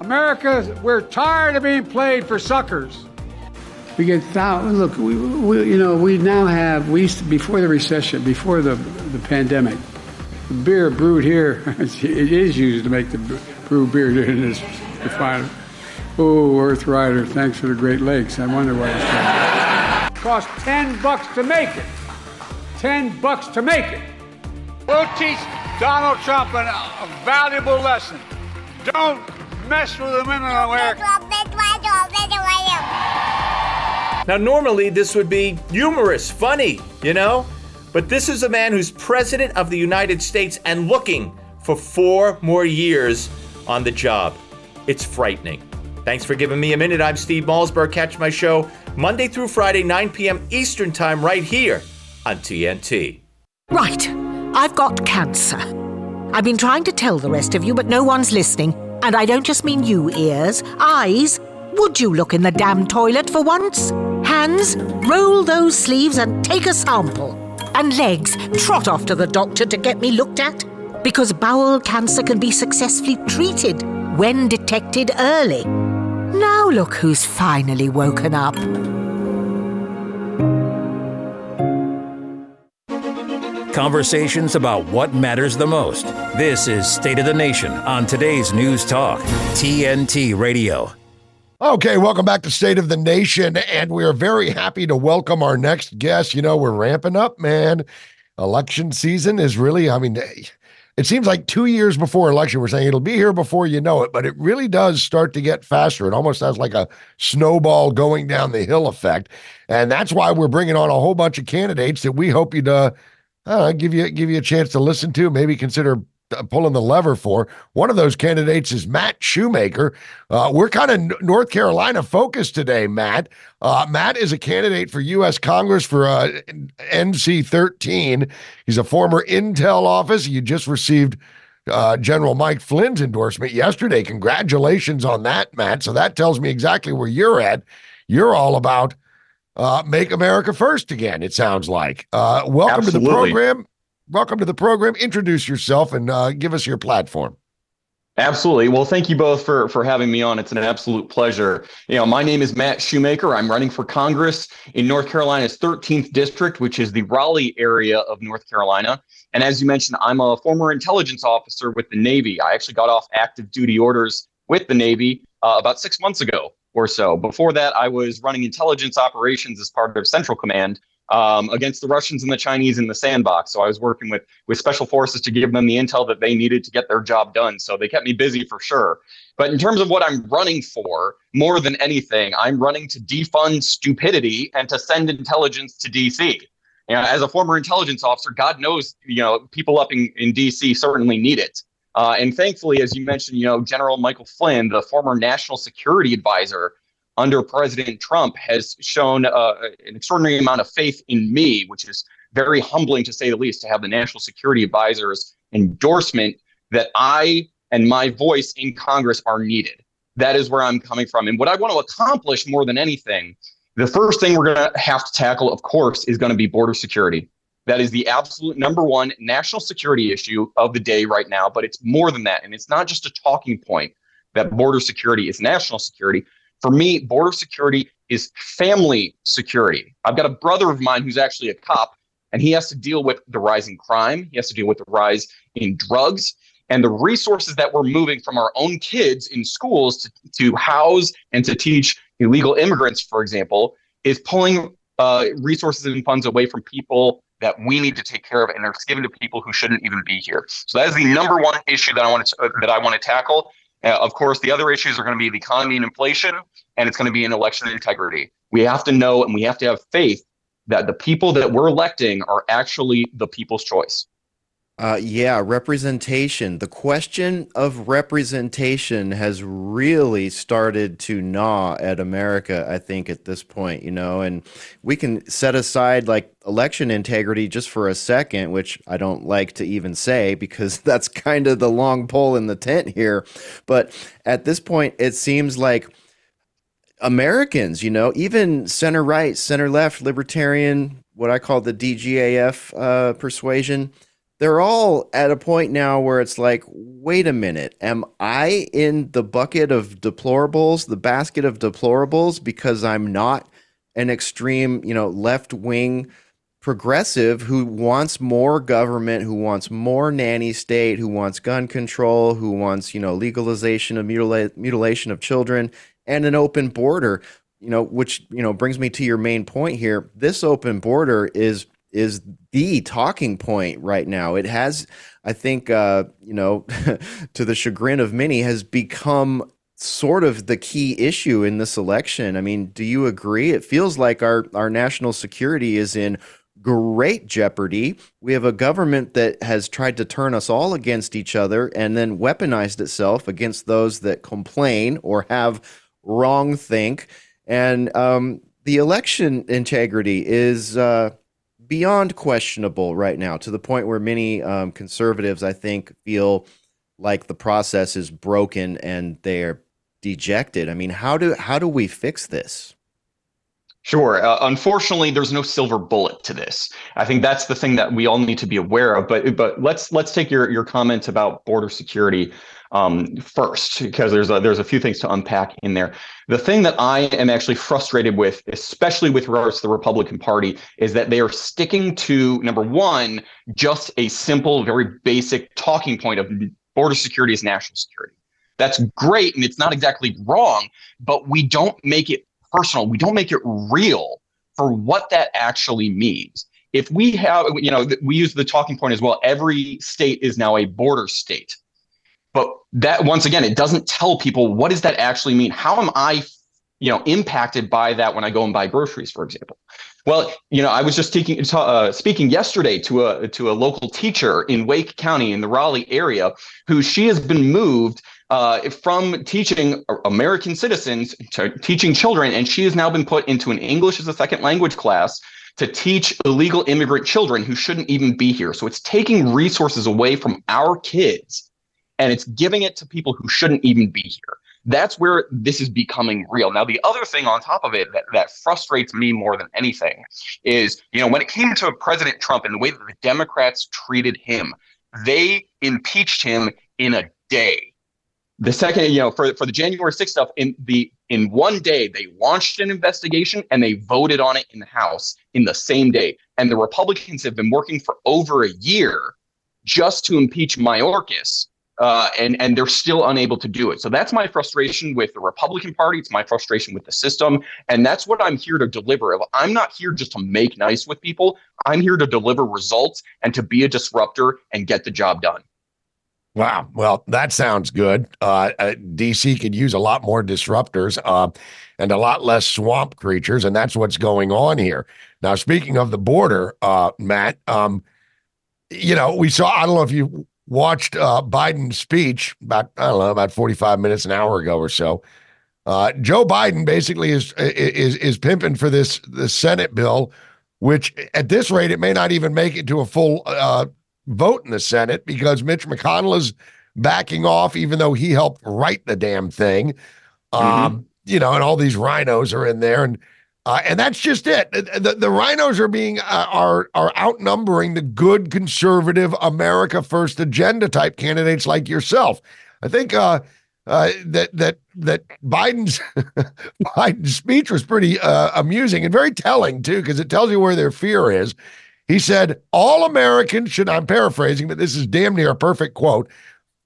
M: America, we're tired of being played for suckers. We get thousands. Look, we, we, you know, we now have. We used to before the recession, before the the pandemic. The beer brewed here, it is used to make the brew beer in this refinery. Oh, Earth Rider, thanks for the Great Lakes. I wonder why it's called. Cost ten bucks to make it. Ten bucks to make it. We'll teach Donald Trump an, a valuable lesson. Don't mess with the women in America.
L: Now, normally this would be humorous, funny, you know? But this is a man who's president of the United States and looking for four more years on the job. It's frightening. Thanks for giving me a minute. I'm Steve Malzberg. Catch my show Monday through Friday, 9 p.m. Eastern Time, right here on TNT.
N: Right. I've got cancer. I've been trying to tell the rest of you, but no one's listening. And I don't just mean you, ears, eyes. Would you look in the damn toilet for once? Hands, roll those sleeves and take a sample. And legs, trot off to the doctor to get me looked at. Because bowel cancer can be successfully treated when detected early. Now look who's finally woken up.
A: Conversations about what matters the most. This is State of the Nation on today's News Talk, TNT Radio.
B: Okay, welcome back to State of the Nation. And we are very happy to welcome our next guest. You know, we're ramping up, man. Election season is really, I mean, it seems like two years before election, we're saying it'll be here before you know it, but it really does start to get faster. It almost has like a snowball going down the hill effect. And that's why we're bringing on a whole bunch of candidates that we hope you'd uh, uh, give you give you a chance to listen to, maybe consider pulling the lever for. One of those candidates is Matt Shoemaker. Uh, we're kind of North Carolina focused today, Matt. Uh, Matt is a candidate for U.S. Congress for uh, NC 13. He's a former Intel office. You just received uh, General Mike Flynn's endorsement yesterday. Congratulations on that, Matt. So that tells me exactly where you're at. You're all about uh, make America first again, it sounds like. Uh, welcome Absolutely. to the program. Welcome to the program. Introduce yourself and uh, give us your platform.
O: Absolutely. Well, thank you both for for having me on. It's an absolute pleasure. You know, my name is Matt Shoemaker. I'm running for Congress in North Carolina's 13th district, which is the Raleigh area of North Carolina. And as you mentioned, I'm a former intelligence officer with the Navy. I actually got off active duty orders with the Navy uh, about six months ago or so. Before that, I was running intelligence operations as part of Central Command um, against the Russians and the Chinese in the sandbox. So I was working with with special forces to give them the intel that they needed to get their job done. So they kept me busy for sure. But in terms of what I'm running for, more than anything, I'm running to defund stupidity and to send intelligence to DC. You know, as a former intelligence officer, God knows, you know, people up in, in DC certainly need it. Uh, and thankfully, as you mentioned, you know, General Michael Flynn, the former national security advisor, under President Trump has shown uh, an extraordinary amount of faith in me, which is very humbling to say the least, to have the National Security Advisor's endorsement that I and my voice in Congress are needed. That is where I'm coming from. And what I want to accomplish more than anything, the first thing we're going to have to tackle, of course, is going to be border security. That is the absolute number one national security issue of the day right now, but it's more than that. And it's not just a talking point that border security is national security. For me, border security is family security. I've got a brother of mine who's actually a cop, and he has to deal with the rise in crime. He has to deal with the rise in drugs and the resources that we're moving from our own kids in schools to, to house and to teach illegal immigrants, for example, is pulling uh, resources and funds away from people that we need to take care of, and it's given to people who shouldn't even be here. So that is the number one issue that I want to uh, that I want to tackle. Uh, of course, the other issues are going to be the economy and inflation, and it's going to be an election integrity. We have to know and we have to have faith that the people that we're electing are actually the people's choice.
C: Uh, yeah, representation. The question of representation has really started to gnaw at America, I think, at this point, you know, and we can set aside like election integrity just for a second, which I don't like to even say because that's kind of the long pole in the tent here. But at this point, it seems like Americans, you know, even center right, center left, libertarian, what I call the DGAF uh, persuasion they're all at a point now where it's like, wait a minute, am I in the bucket of deplorables, the basket of deplorables, because I'm not an extreme, you know, left wing progressive who wants more government, who wants more nanny state, who wants gun control, who wants, you know, legalization of mutila- mutilation of children and an open border, you know, which, you know, brings me to your main point here. This open border is is the talking point right now. It has, I think, uh, you know, to the chagrin of many, has become sort of the key issue in this election. I mean, do you agree? It feels like our our national security is in great jeopardy. We have a government that has tried to turn us all against each other and then weaponized itself against those that complain or have wrong think. And um, the election integrity is. Uh, beyond questionable right now to the point where many um, conservatives, I think, feel like the process is broken and they're dejected. I mean, how do how do we fix this?
O: Sure. Uh, unfortunately, there's no silver bullet to this. I think that's the thing that we all need to be aware of. But but let's let's take your your comment about border security um, first, because there's a, there's a few things to unpack in there. The thing that I am actually frustrated with, especially with regards to the Republican Party, is that they are sticking to number one, just a simple, very basic talking point of border security is national security. That's great, and it's not exactly wrong, but we don't make it personal. We don't make it real for what that actually means if we have you know we use the talking point as well every state is now a border state but that once again, it doesn't tell people what does that actually mean? How am I, you know, impacted by that when I go and buy groceries, for example? Well, you know, I was just speaking uh, speaking yesterday to a to a local teacher in Wake County in the Raleigh area, who she has been moved uh, from teaching American citizens to teaching children, and she has now been put into an English as a second language class to teach illegal immigrant children who shouldn't even be here. So it's taking resources away from our kids and it's giving it to people who shouldn't even be here. That's where this is becoming real. Now, the other thing on top of it that, that frustrates me more than anything is, you know, when it came to President Trump and the way that the Democrats treated him, they impeached him in a day. the second, you know, for, for the January 6th stuff, in the in one day, they launched an investigation and they voted on it in the House in the same day. And the Republicans have been working for over a year just to impeach Mayorkas. Uh, and and they're still unable to do it. So that's my frustration with the Republican Party. It's my frustration with the system, and that's what I'm here to deliver. I'm not here just to make nice with people. I'm here to deliver results and to be a disruptor and get the job done.
B: Wow. Well, that sounds good. Uh, uh, DC could use a lot more disruptors uh, and a lot less swamp creatures, and that's what's going on here. Now, speaking of the border, uh, Matt, um, you know, we saw, I don't know if you watched uh, Biden's speech about, I don't know, about 45 minutes, an hour ago or so. Uh, Joe Biden basically is is is pimping for this the Senate bill, which at this rate it may not even make it to a full uh, vote in the Senate because Mitch McConnell is backing off, even though he helped write the damn thing. Mm-hmm. Um, you know, and all these RINOs are in there, and uh, and that's just it. The, the, RINOs are being uh, are are outnumbering the good conservative America First agenda type candidates like yourself. I think uh, uh, that that that Biden's Biden's speech was pretty uh, amusing and very telling too, because it tells you where their fear is. He said, All Americans should, I'm paraphrasing, but this is damn near a perfect quote.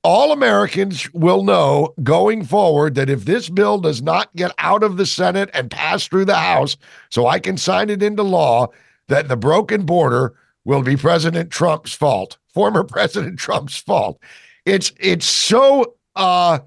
B: All Americans will know going forward that if this bill does not get out of the Senate and pass through the House so I can sign it into law, that the broken border will be President Trump's fault, former President Trump's fault. It's it's so uh,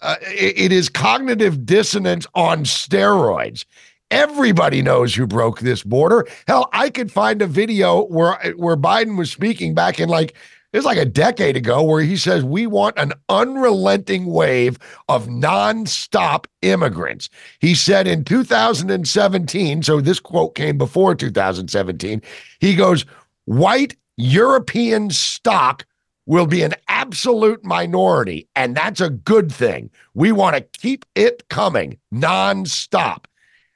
B: uh it, it is cognitive dissonance on steroids. Everybody knows who broke this border. Hell, I could find a video where where Biden was speaking back in like it was like a decade ago where he says we want an unrelenting wave of nonstop immigrants. He said in 2017, so this quote came before 2017. He goes, "White European stock will be an absolute minority, and that's a good thing. We want to keep it coming nonstop."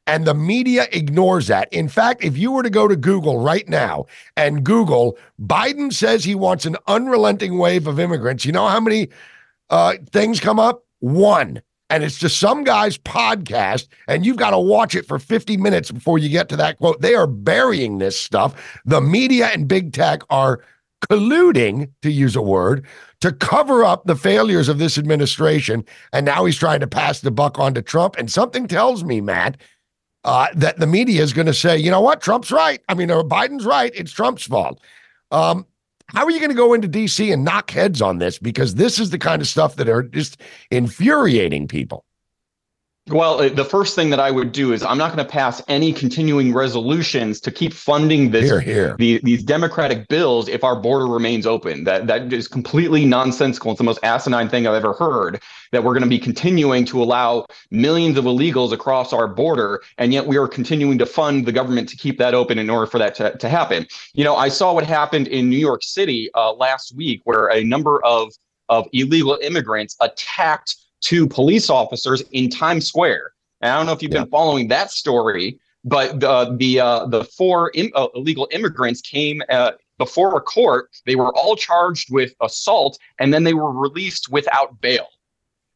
B: And the media ignores that. In fact, if you were to go to Google right now and Google, Biden says he wants an unrelenting wave of immigrants, you know how many uh, things come up? One. And it's just some guy's podcast, and you've got to watch it for 50 minutes before you get to that quote. They are burying this stuff. The media and big tech are colluding, to use a word, to cover up the failures of this administration. And now he's trying to pass the buck on to Trump. And something tells me, Matt, uh, that the media is going to say, you know what, Trump's right. I mean, or Biden's right. It's Trump's fault. Um, how are you going to go into DC and knock heads on this? Because this is the kind of stuff that are just infuriating people.
O: Well, uh, the first thing that I would do is I'm not going to pass any continuing resolutions to keep funding this
B: here, here.
O: The, these democratic bills if our border remains open. That that is completely nonsensical. It's the most asinine thing I've ever heard. That we're going to be continuing to allow millions of illegals across our border, and yet we are continuing to fund the government to keep that open in order for that to, to happen. You know, I saw what happened in New York City uh, last week, where a number of of illegal immigrants attacked two police officers in Times Square. And I don't know if you've yeah. been following that story, but the the uh, the four Im- uh, illegal immigrants came uh, before a court. They were all charged with assault, and then they were released without bail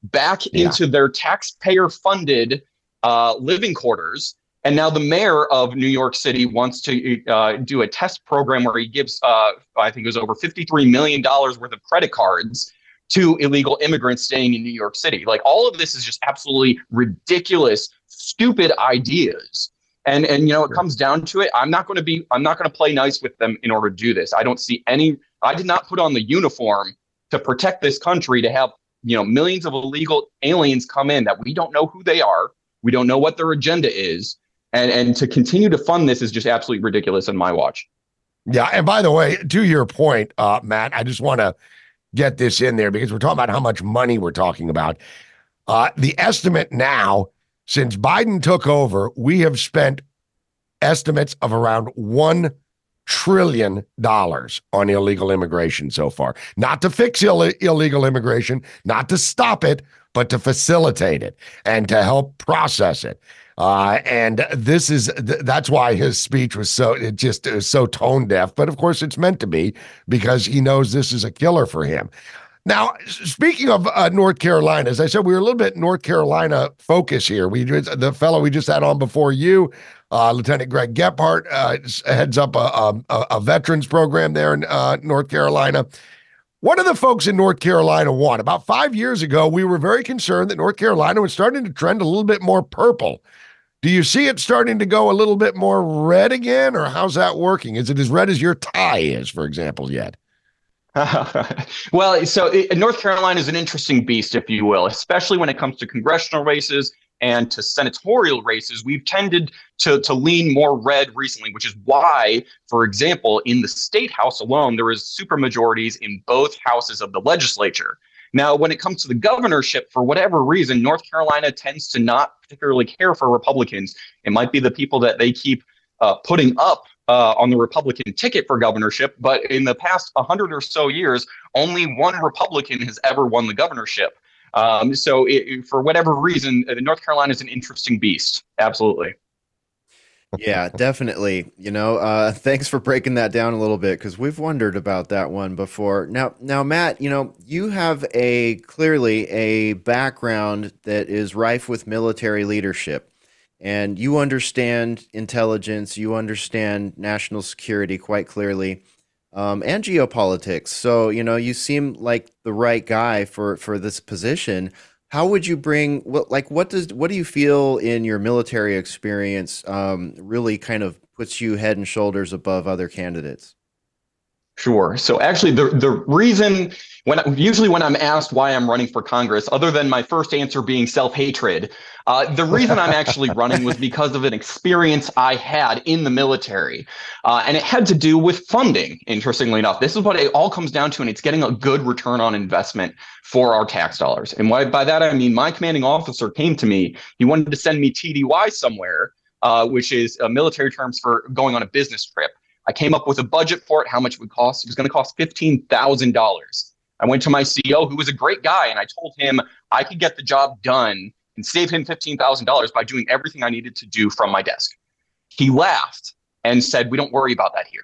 O: back yeah. into their taxpayer-funded uh, living quarters. And now the mayor of New York City wants to uh, do a test program where he gives, uh, I think it was over $53 million worth of credit cards to illegal immigrants staying in New York City. Like all of this is just absolutely ridiculous, stupid ideas. And and you know, it comes down to it. I'm not going to be I'm not going to play nice with them in order to do this. I don't see any I did not put on the uniform to protect this country to have, you know, millions of illegal aliens come in that we don't know who they are. We don't know what their agenda is. And and to continue to fund this is just absolutely ridiculous in my watch.
B: Yeah, and by the way, to your point, uh, Matt, I just want to get this in there because we're talking about how much money we're talking about. Uh, the estimate now, since Biden took over, we have spent estimates of around one trillion dollars on illegal immigration so far. Not to fix Ill- illegal immigration, not to stop it, but to facilitate it and to help process it. Uh, and this is th- that's why his speech was so it just so tone deaf. But of course, it's meant to be because he knows this is a killer for him. Now, speaking of uh, North Carolina, as I said, we were a little bit North Carolina focus here. We the fellow we just had on before you, uh, Lieutenant Greg Gebhardt, uh, heads up a, a, a, veterans program there in uh, North Carolina. What do the folks in North Carolina want? About five years ago, we were very concerned that North Carolina was starting to trend a little bit more purple. Do you see it starting to go a little bit more red again, or how's that working? Is it as red as your tie is, for example, yet?
O: well, so it, North Carolina is an interesting beast, if you will, especially when it comes to congressional races and to senatorial races. We've tended to, to lean more red recently, which is why, for example, in the state house alone, there is supermajorities in both houses of the legislature. Now, when it comes to the governorship, for whatever reason, North Carolina tends to not particularly care for Republicans. It might be the people that they keep uh, putting up uh, on the Republican ticket for governorship, but in the past 100 or so years, only one Republican has ever won the governorship. Um, so, it, for whatever reason, uh, North Carolina is an interesting beast. Absolutely.
C: Yeah, definitely. You know, uh, thanks for breaking that down a little bit because we've wondered about that one before. Now, now, Matt, you know, you have a clearly a background that is rife with military leadership and you understand intelligence, you understand national security quite clearly, um, and geopolitics. So you know you seem like the right guy for for this position. How would you bring what like what does what do you feel in your military experience um, really kind of puts you head and shoulders above other candidates?
O: Sure. So actually, the the reason when usually when I'm asked why I'm running for Congress, other than my first answer being self hatred, uh, the reason I'm actually running was because of an experience I had in the military, uh, and it had to do with funding. Interestingly enough, this is what it all comes down to, and it's getting a good return on investment for our tax dollars. And why, by that I mean my commanding officer came to me. He wanted to send me TDY somewhere, uh, which is military terms for going on a business trip. I came up with a budget for it, how much it would cost. It was going to cost $15,000. I went to my CEO, who was a great guy, and I told him I could get the job done and save him $15,000 by doing everything I needed to do from my desk. He laughed and said, We don't worry about that here.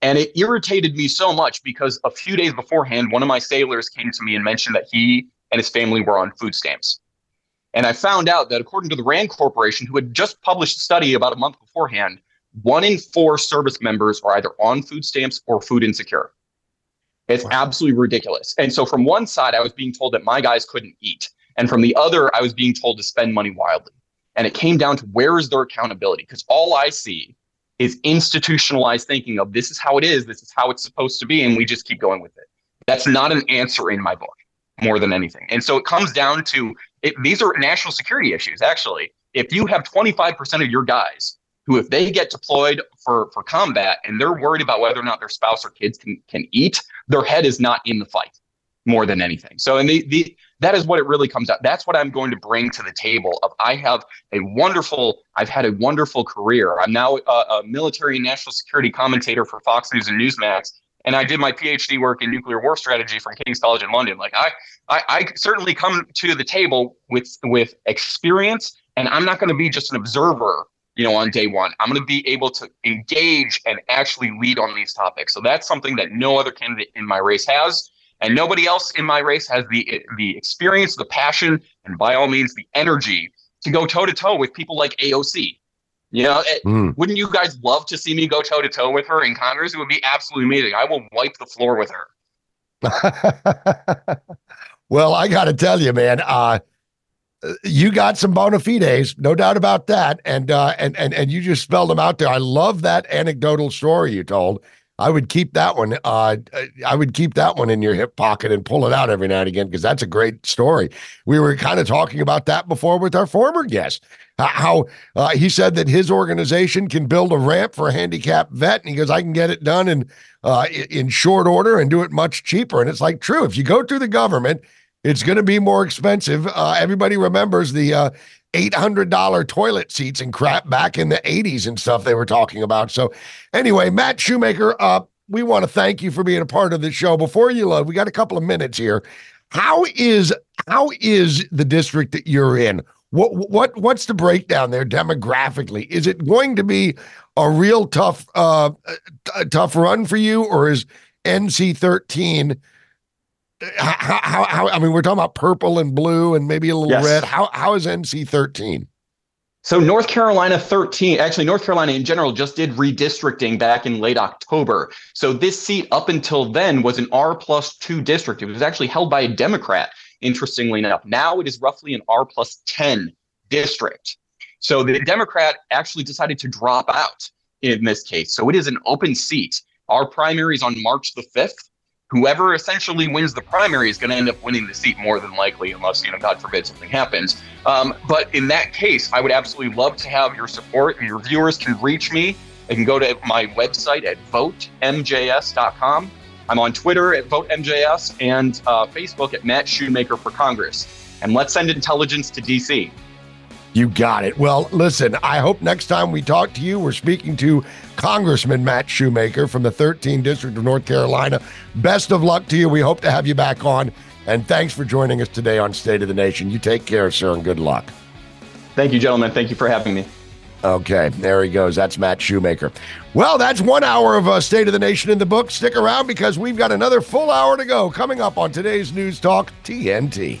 O: And it irritated me so much because a few days beforehand, one of my sailors came to me and mentioned that he and his family were on food stamps. And I found out that according to the RAND Corporation, who had just published a study about a month beforehand, one in four service members are either on food stamps or food insecure. It's wow. absolutely ridiculous. And so, from one side, I was being told that my guys couldn't eat. And from the other, I was being told to spend money wildly. And it came down to where is their accountability? Because all I see is institutionalized thinking of this is how it is, this is how it's supposed to be, and we just keep going with it. That's not an answer in my book more than anything. And so it comes down to it, these are national security issues, actually. If you have 25% of your guys who, if they get deployed for, for combat and they're worried about whether or not their spouse or kids can, can eat, their head is not in the fight more than anything. So, and the, the, that is what it really comes out. That's what I'm going to bring to the table. Of I have a wonderful, I've had a wonderful career. I'm now a, a military and national security commentator for Fox News and Newsmax and I did my PhD work in nuclear war strategy from King's College in London. Like I, I, I certainly come to the table with with experience, and I'm not going to be just an observer you know, on day one. I'm going to be able to engage and actually lead on these topics. So that's something that no other candidate in my race has, and nobody else in my race has the the experience, the passion, and by all means the energy to go toe to toe with people like AOC. You know, it, mm. wouldn't you guys love to see me go toe to toe with her in Congress? It would be absolutely amazing. I will wipe the floor with her.
B: well, I got to tell you, man. Uh, you got some bona fides, no doubt about that, and uh, and and and you just spelled them out there. I love that anecdotal story you told. I would keep that one. Uh, I would keep that one in your hip pocket and pull it out every now and again because that's a great story. We were kind of talking about that before with our former guest. How uh, he said that his organization can build a ramp for a handicapped vet, and he goes, "I can get it done in uh, in short order and do it much cheaper." And it's like true. If you go through the government it's going to be more expensive. Uh, everybody remembers the uh, $800 toilet seats and crap back in the 80s and stuff they were talking about. So, anyway, Matt Shoemaker, uh, we want to thank you for being a part of the show. Before you load, we got a couple of minutes here. How is how is the district that you're in? What what what's the breakdown there demographically? Is it going to be a real tough uh, tough run for you, or is NC 13 how, how, how, I mean, we're talking about purple and blue and maybe a little
O: Yes.
B: red. How how is NC 13?
O: So North Carolina 13, actually North Carolina in general just did redistricting back in late October. So this seat up until then was an R plus two district. It was actually held by a Democrat, interestingly enough. Now it is roughly an R plus 10 district. So the Democrat actually decided to drop out in this case. So it is an open seat. Our primary is on March the 5th. Whoever essentially wins the primary is going to end up winning the seat more than likely, unless, you know, God forbid something happens. Um, but in that case, I would absolutely love to have your support, and your viewers can reach me. They can go to my website at votemjs.com. I'm on Twitter at votemjs and uh, Facebook at Matt Shoemaker for Congress. And let's send intelligence to DC.
B: You got it. Well, listen, I hope next time we talk to you, we're speaking to Congressman Matt Shoemaker from the 13th District of North Carolina. Best of luck to you. We hope to have you back on. And thanks for joining us today on State of the Nation. You take care, sir, and good luck.
O: Thank you, gentlemen. Thank you for having me.
B: Okay, there he goes. That's Matt Shoemaker. Well, that's one hour of uh, State of the Nation in the book. Stick around because we've got another full hour to go coming up on today's News Talk TNT.